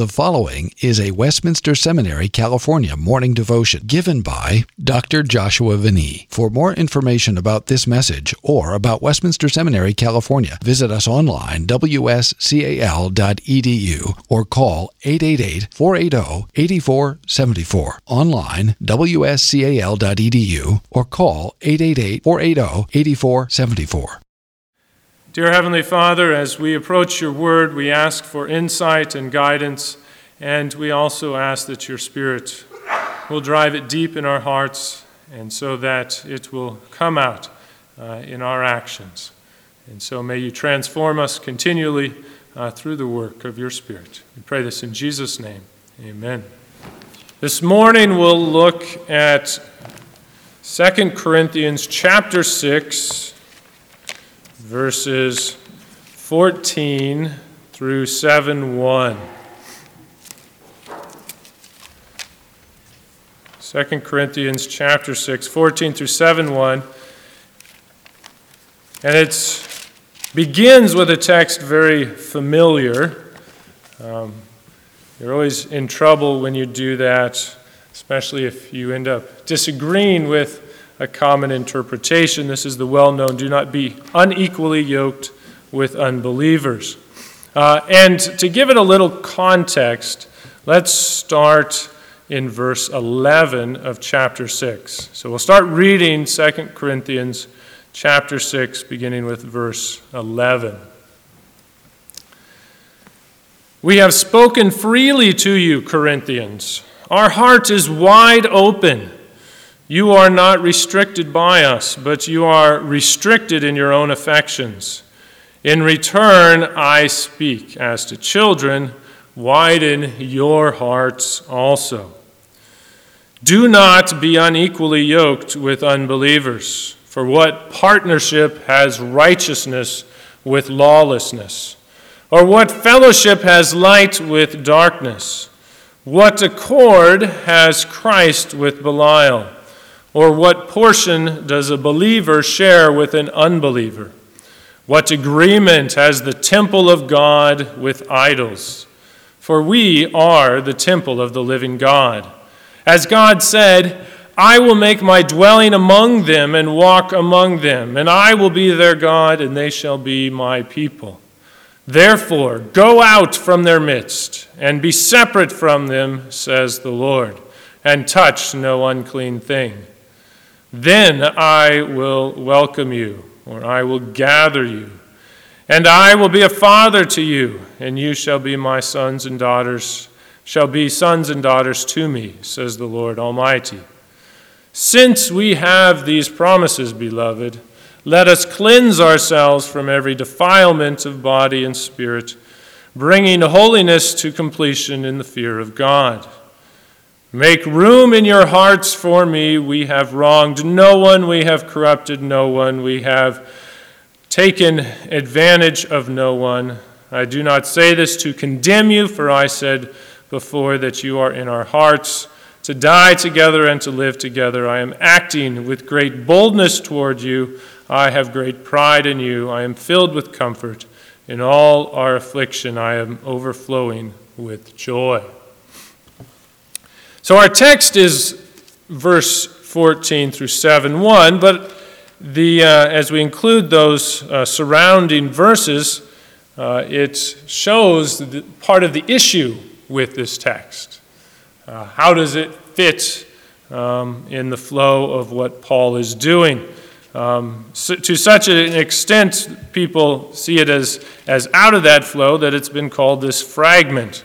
The following is a Westminster Seminary, California morning devotion given by Dr. Joshua Van Ee. For more information about this message or about Westminster Seminary, California, visit us online wscal.edu or call 888-480-8474. Online wscal.edu or call 888-480-8474. Dear Heavenly Father, as we approach your word, we ask for insight and guidance, and we also ask that your Spirit will drive it deep in our hearts, and so that it will come out uh, in our actions. And so may you transform us continually uh, through the work of your Spirit. We pray this in Jesus' name. Amen. This morning we'll look at 2 Corinthians chapter 6 verses 14 through 7 1. 2 Corinthians chapter 6, 14 through 7 1. And it begins with a text very familiar. Um, you're always in trouble when you do that, especially if you end up disagreeing with a common interpretation. This is the well known do not be unequally yoked with unbelievers. Uh, and to give it a little context, let's start in verse 11 of chapter 6. So we'll start reading 2 Corinthians chapter 6, beginning with verse 11. We have spoken freely to you, Corinthians. Our heart is wide open. You are not restricted by us, but you are restricted in your own affections. In return, I speak as to children, widen your hearts also. Do not be unequally yoked with unbelievers, for what partnership has righteousness with lawlessness? Or what fellowship has light with darkness? What accord has Christ with Belial? Or what portion does a believer share with an unbeliever? What agreement has the temple of God with idols? For we are the temple of the living God. As God said, I will make my dwelling among them and walk among them, and I will be their God, and they shall be my people. Therefore, go out from their midst and be separate from them, says the Lord, and touch no unclean thing. Then I will welcome you, or I will gather you, and I will be a father to you, and you shall be my sons and daughters, shall be sons and daughters to me, says the Lord Almighty. Since we have these promises, beloved, let us cleanse ourselves from every defilement of body and spirit, bringing holiness to completion in the fear of God. Make room in your hearts for me. We have wronged no one, we have corrupted no one, we have taken advantage of no one. I do not say this to condemn you, for I said before that you are in our hearts to die together and to live together. I am acting with great boldness toward you. I have great pride in you. I am filled with comfort. In all our affliction, I am overflowing with joy. So our text is verse 14 through 7 1, but the, uh, as we include those uh, surrounding verses, uh, it shows the, part of the issue with this text. Uh, how does it fit um, in the flow of what Paul is doing? Um, so, to such an extent, people see it as, as out of that flow that it's been called this fragment,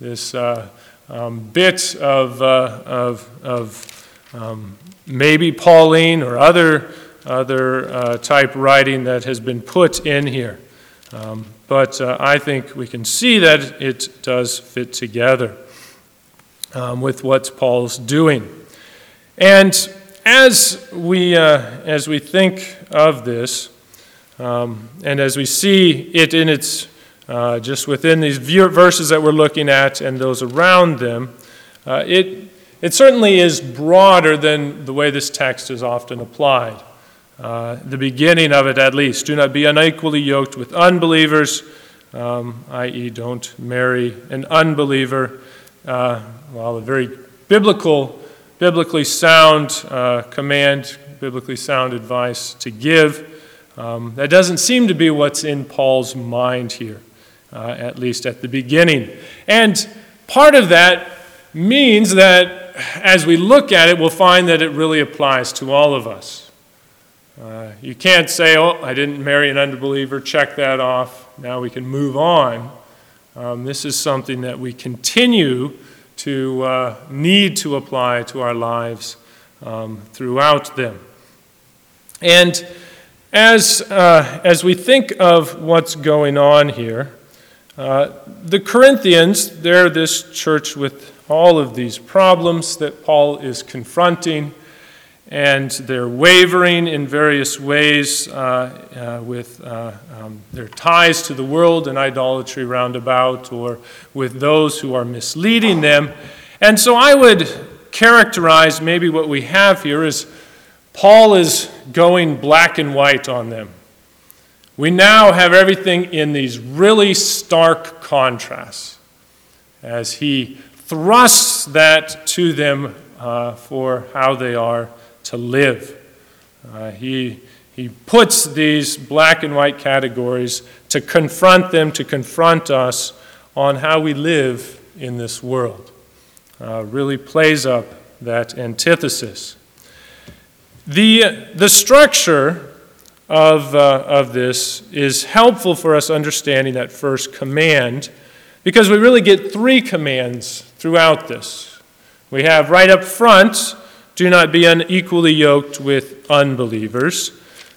this uh, um, bit of, uh, of, of um, maybe Pauline or other, other uh, type writing that has been put in here. Um, but uh, I think we can see that it does fit together um, with what Paul's doing. And as we, uh, as we think of this, um, and as we see it in its uh, just within these verses that we're looking at and those around them, uh, it, it certainly is broader than the way this text is often applied. Uh, the beginning of it, at least. Do not be unequally yoked with unbelievers. um, i.e., don't marry an unbeliever. Uh, well, a very biblical, biblically sound uh, command, biblically sound advice to give. Um, that doesn't seem to be what's in Paul's mind here, uh, at least at the beginning. And part of that means that as we look at it, we'll find that it really applies to all of us. Uh, you can't say, oh, I didn't marry an unbeliever, check that off, now we can move on. Um, this is something that we continue to uh, need to apply to our lives um, throughout them. And as, uh, as we think of what's going on here, uh, the Corinthians, they're this church with all of these problems that Paul is confronting, and they're wavering in various ways uh, uh, with uh, um, their ties to the world and idolatry roundabout, or with those who are misleading them. And so I would characterize maybe what we have here is Paul is going black and white on them. We now have everything in these really stark contrasts as he thrusts that to them uh, for how they are to live. Uh, he, he puts these black and white categories to confront them, to confront us on how we live in this world. Uh, really plays up that antithesis. The, the structure of, uh, of this is helpful for us understanding that first command because we really get three commands throughout this. We have right up front, do not be unequally yoked with unbelievers.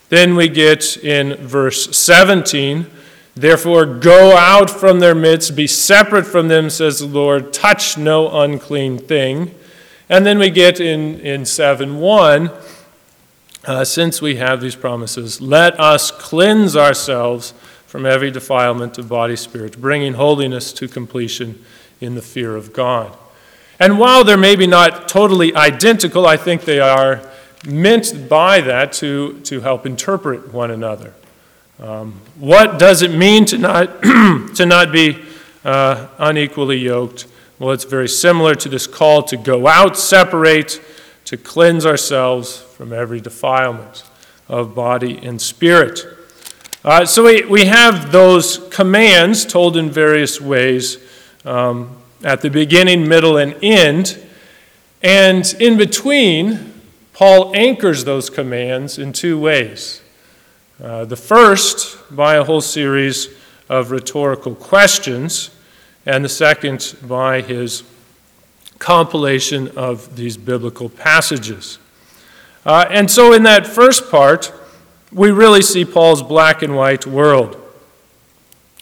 Then we get in verse 17, therefore go out from their midst, be separate from them, says the Lord, touch no unclean thing. And then we get in, in 7 1, uh, since we have these promises, let us cleanse ourselves from every defilement of body, spirit, bringing holiness to completion in the fear of God. And while they're maybe not totally identical, I think they are meant by that to, to help interpret one another. Um, what does it mean to not, to not be uh, unequally yoked? Well, it's very similar to this call to go out, separate, to cleanse ourselves from every defilement of body and spirit. Uh, so we, we have those commands told in various ways um, at the beginning, middle, and end. And in between, Paul anchors those commands in two ways. Uh, the first, by a whole series of rhetorical questions, and the second, by his compilation of these biblical passages. Uh, and so, in that first part, we really see Paul's black and white world.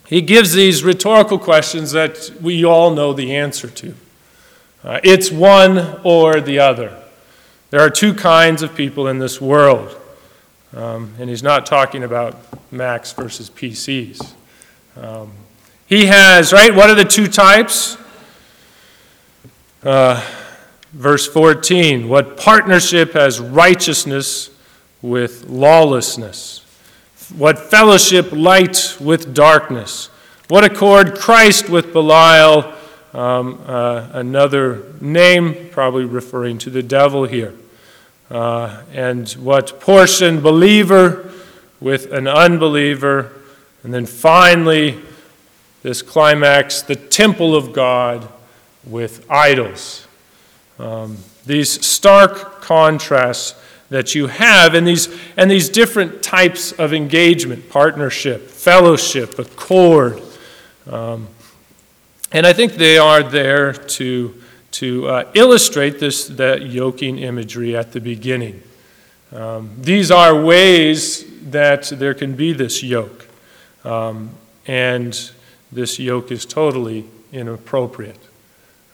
He gives these rhetorical questions that we all know the answer to. Uh, it's one or the other. There are two kinds of people in this world. Um, and he's not talking about Macs versus PCs. Um, he has, right? What are the two types? Uh, Verse 14 What partnership has righteousness with lawlessness? What fellowship light with darkness? What accord Christ with Belial? Um, uh, another name, probably referring to the devil here. Uh, and what portion believer with an unbeliever? And then finally, this climax, the temple of God with idols. Um, these stark contrasts that you have and these, and these different types of engagement partnership, fellowship, accord. Um, and I think they are there to, to uh, illustrate this, that yoking imagery at the beginning. Um, these are ways that there can be this yoke, um, and this yoke is totally inappropriate.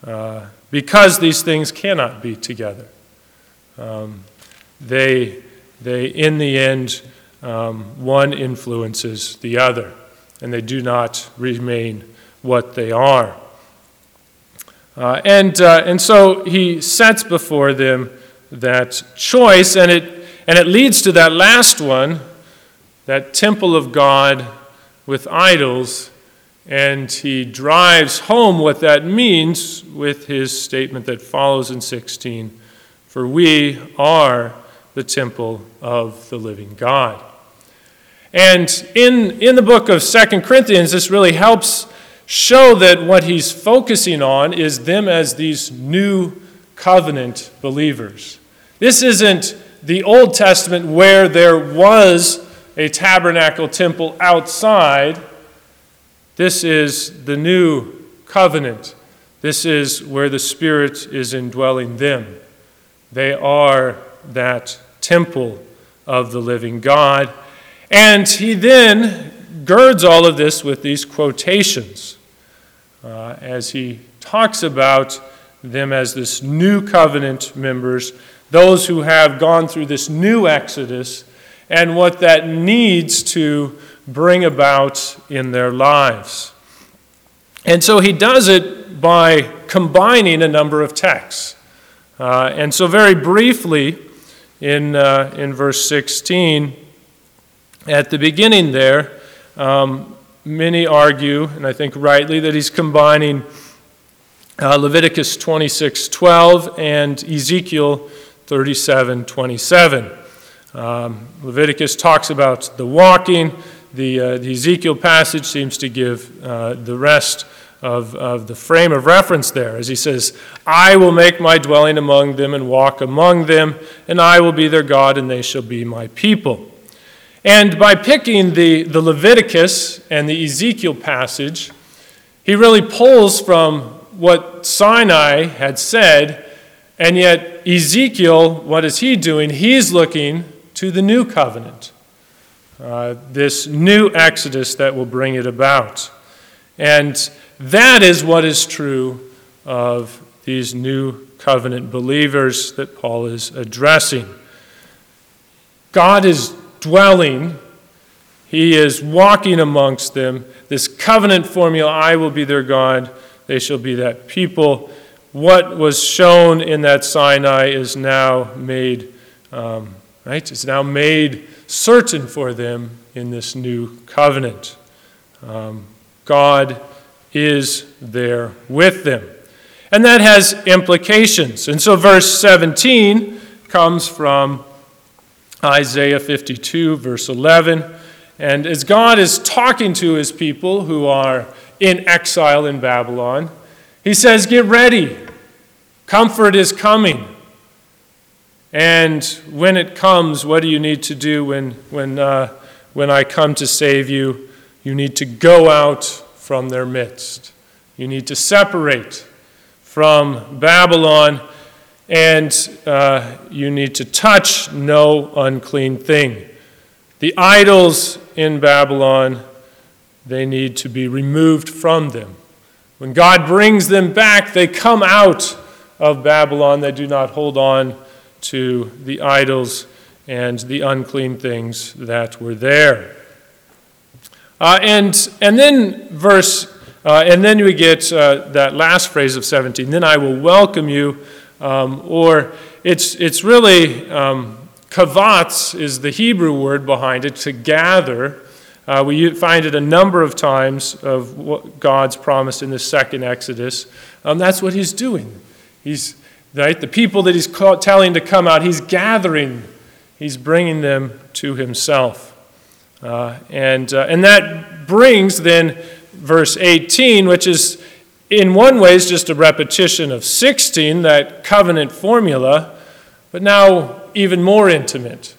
Uh, because these things cannot be together. Um, they, they, in the end, um, one influences the other, and they do not remain what they are. Uh, and, uh, and so he sets before them that choice, and it, and it leads to that last one, that temple of God with idols, And he drives home what that means with his statement that follows in 16 For we are the temple of the living God. And in, in the book of Second Corinthians, this really helps show that what he's focusing on is them as these new covenant believers. This isn't the Old Testament where there was a tabernacle temple outside. This is the new covenant. This is where the Spirit is indwelling them. They are that temple of the living God. And he then girds all of this with these quotations uh, as he talks about them as this new covenant members, those who have gone through this new exodus, and what that needs to bring about in their lives. And so he does it by combining a number of texts. Uh, and so, very briefly, in, uh, in verse 16, at the beginning there, um, many argue, and I think rightly, that he's combining uh, Leviticus 26:12 and Ezekiel 37:27. Um, Leviticus talks about the walking. The, uh, the Ezekiel passage seems to give uh, the rest of, of the frame of reference there, as he says, I will make my dwelling among them and walk among them, and I will be their God, and they shall be my people. And by picking the, the Leviticus and the Ezekiel passage, he really pulls from what Sinai had said, and yet Ezekiel, what is he doing? He's looking to the new covenant, uh, this new exodus that will bring it about. And that is what is true of these new covenant believers that Paul is addressing. God is dwelling, He is walking amongst them. This covenant formula I will be their God, they shall be that people. What was shown in that Sinai is now made, um, right? It's now made certain for them in this new covenant. Um, God is there with them. And that has implications. And so, verse 17 comes from Isaiah 52, verse 11. And as God is talking to his people who are in exile in Babylon, he says, Get ready. Comfort is coming. And when it comes, what do you need to do when, when, uh, when I come to save you? You need to go out from their midst. You need to separate from Babylon and uh, you need to touch no unclean thing. The idols in Babylon, they need to be removed from them. When God brings them back, they come out of Babylon. They do not hold on to the idols and the unclean things that were there. Uh, and, and then verse, uh, and then we get uh, that last phrase of 17, then I will welcome you um, or it's, it's really, um, kavatz is the Hebrew word behind it, to gather. Uh, we find it a number of times of what God's promised in the second Exodus. Um, that's what he's doing. He's, right, the people that he's telling to come out, he's gathering, he's bringing them to himself. Uh, and, uh, and that brings then verse 18, which is in one way, is just a repetition of 16, that covenant formula, but now even more intimate.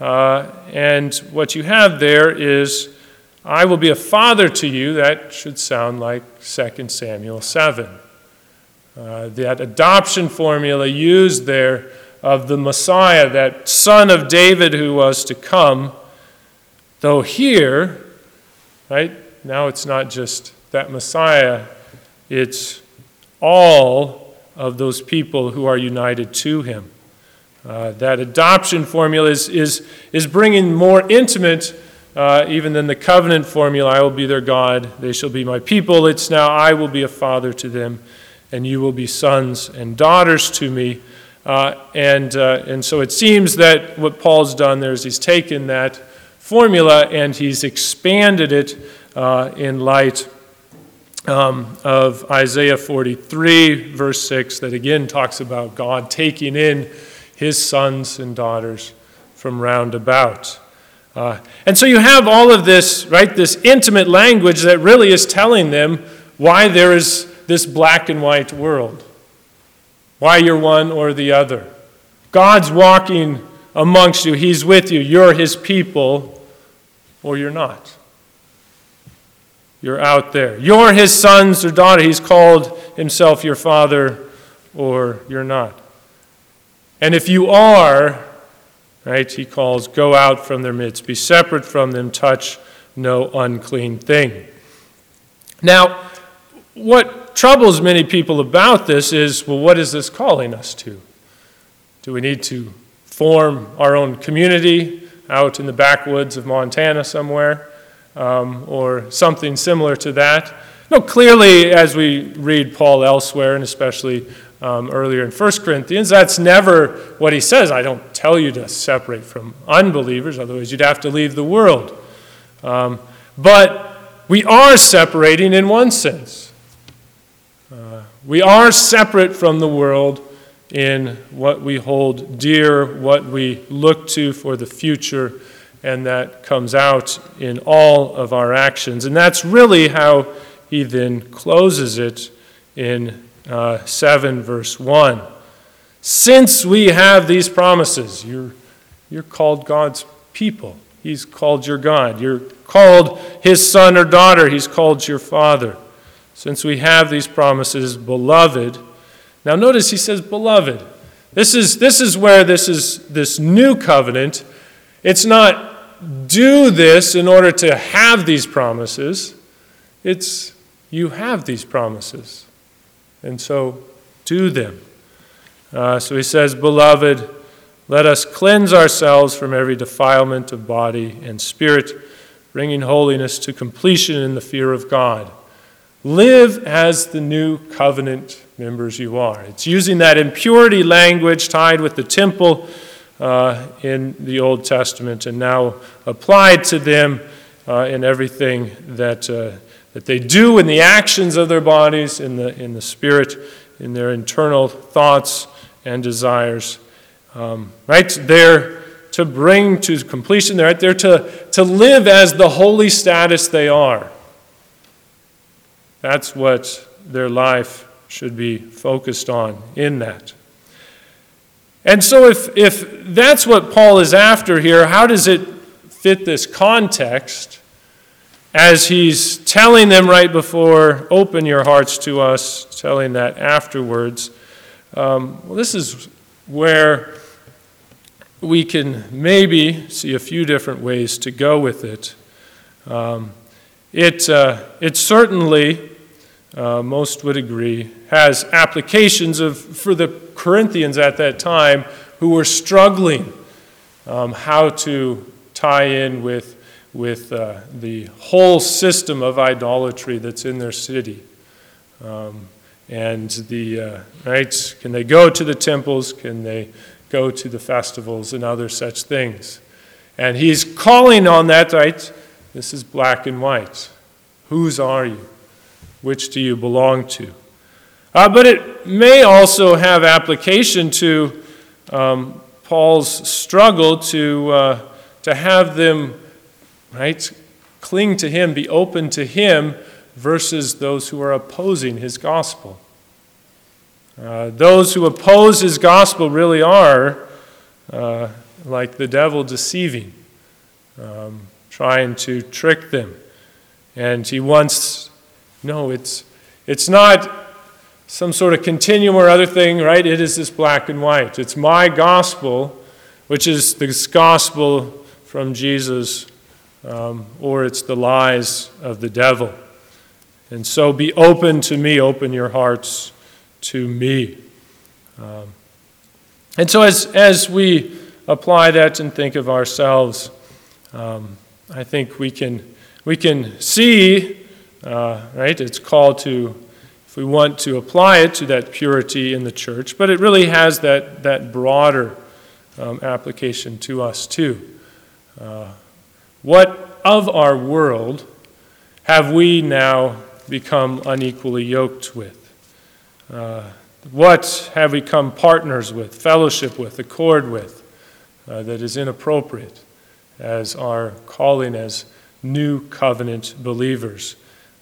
Uh, and what you have there is, I will be a father to you. That should sound like 2 Samuel 7. Uh, that adoption formula used there of the Messiah, that son of David who was to come. Though here, right, now it's not just that Messiah, it's all of those people who are united to him. Uh, that adoption formula is, is, is bringing more intimate, uh, even than the covenant formula I will be their God, they shall be my people. It's now I will be a father to them, and you will be sons and daughters to me. Uh, and, uh, and so it seems that what Paul's done there is he's taken that formula and he's expanded it uh, in light um, of Isaiah 43, verse 6, that again talks about God taking in his sons and daughters from round about. Uh, and so you have all of this, right, this intimate language that really is telling them why there is this black and white world, why you're one or the other. God's walking amongst you, He's with you, you're His people, or you're not. You're out there. You're His sons or daughter. He's called Himself your father, or you're not. And if you are, right, He calls, go out from their midst, be separate from them, touch no unclean thing. Now, what troubles many people about this is well, what is this calling us to? Do we need to form our own community out in the backwoods of Montana somewhere um, or something similar to that? No, clearly, as we read Paul elsewhere, and especially um, earlier in 1 Corinthians, that's never what he says. I don't tell you to separate from unbelievers, otherwise, you'd have to leave the world. Um, but we are separating in one sense. Uh, we are separate from the world in what we hold dear, what we look to for the future, and that comes out in all of our actions. And that's really how he then closes it in uh, 7, verse 1. Since we have these promises, you're, you're called God's people. He's called your God. You're called his son or daughter. He's called your father. Since we have these promises, beloved, now notice he says, beloved. This is, this is where this is this new covenant. It's not do this in order to have these promises. It's you have these promises. And so do them. Uh, so he says, Beloved, let us cleanse ourselves from every defilement of body and spirit, bringing holiness to completion in the fear of God. Live as the new covenant members you are. It's using that impurity language tied with the temple uh, in the Old Testament and now applied to them uh, in everything that, uh, that they do in the actions of their bodies, in the, in the spirit, in their internal thoughts and desires. Um, right? They're to bring to completion, they're right there to, to live as the holy status they are. That's what their life should be focused on in that. And so, if, if that's what Paul is after here, how does it fit this context as he's telling them right before, open your hearts to us, telling that afterwards? Um, well, this is where we can maybe see a few different ways to go with it. Um, it, uh, it certainly uh, most would agree, has applications of, for the Corinthians at that time who were struggling um, how to tie in with, with uh, the whole system of idolatry that's in their city. Um, and the, uh, right, can they go to the temples? Can they go to the festivals and other such things? And he's calling on that, right? This is black and white. Whose are you? Which do you belong to? Uh, but it may also have application to um, Paul's struggle to, uh, to have them, right, cling to him, be open to him, versus those who are opposing his gospel. Uh, those who oppose his gospel really are uh, like the devil deceiving, um, trying to trick them. And he wants no, it's, it's not some sort of continuum or other thing, right? It is this black and white. It's my gospel, which is this gospel from Jesus, um, or it's the lies of the devil. And so be open to me, open your hearts to me. Um, and so as, as we apply that and think of ourselves, um, I think we can, we can see uh, right? It's called to, if we want to apply it to that purity in the church, but it really has that, that broader um, application to us too. Uh, what of our world have we now become unequally yoked with? Uh, what have we become partners with, fellowship with, accord with, uh, that is inappropriate as our calling as new covenant believers?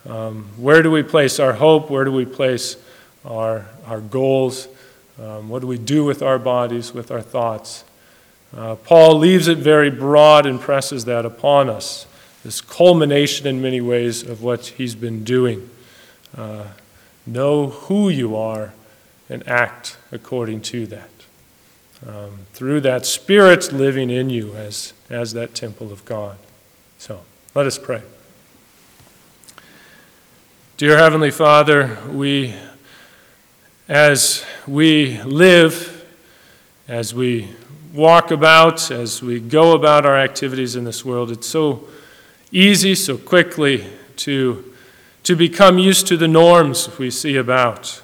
Um, where do we place our hope? Where do we place our, our goals? Um, what do we do with our bodies, with our thoughts? Uh, Paul leaves it very broad and presses that upon us, this culmination in many ways of what he's been doing. Uh, know who you are and act according to that. Um, through that Spirit living in you as, as that temple of God. So let us pray. Dear Heavenly Father, we, as we live, as we walk about, as we go about our activities in this world, it's so easy, so quickly to, to become used to the norms we see about,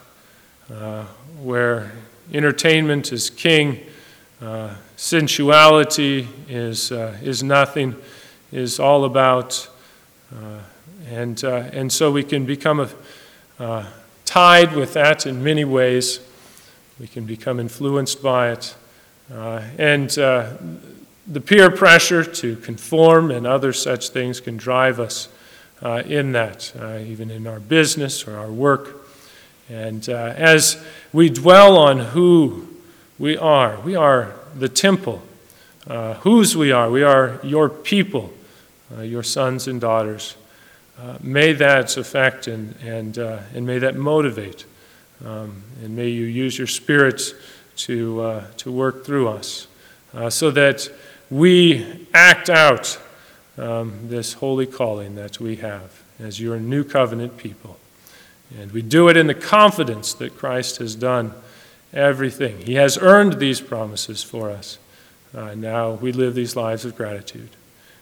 uh, where entertainment is king, uh, sensuality is, uh, is nothing, is all about. And, uh, and so we can become a, uh, tied with that in many ways. We can become influenced by it. Uh, and uh, the peer pressure to conform and other such things can drive us uh, in that, uh, even in our business or our work. And as we dwell on who we are, we are the temple, whose we are. We are your people, your sons and daughters. Uh, may that affect and, and, uh, and may that motivate. Um, and may you use your spirits to, uh, to work through us uh, so that we act out um, this holy calling that we have as your new covenant people. And we do it in the confidence that Christ has done everything. He has earned these promises for us. Uh, now we live these lives of gratitude.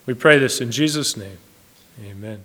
We pray this in Jesus' name. Amen.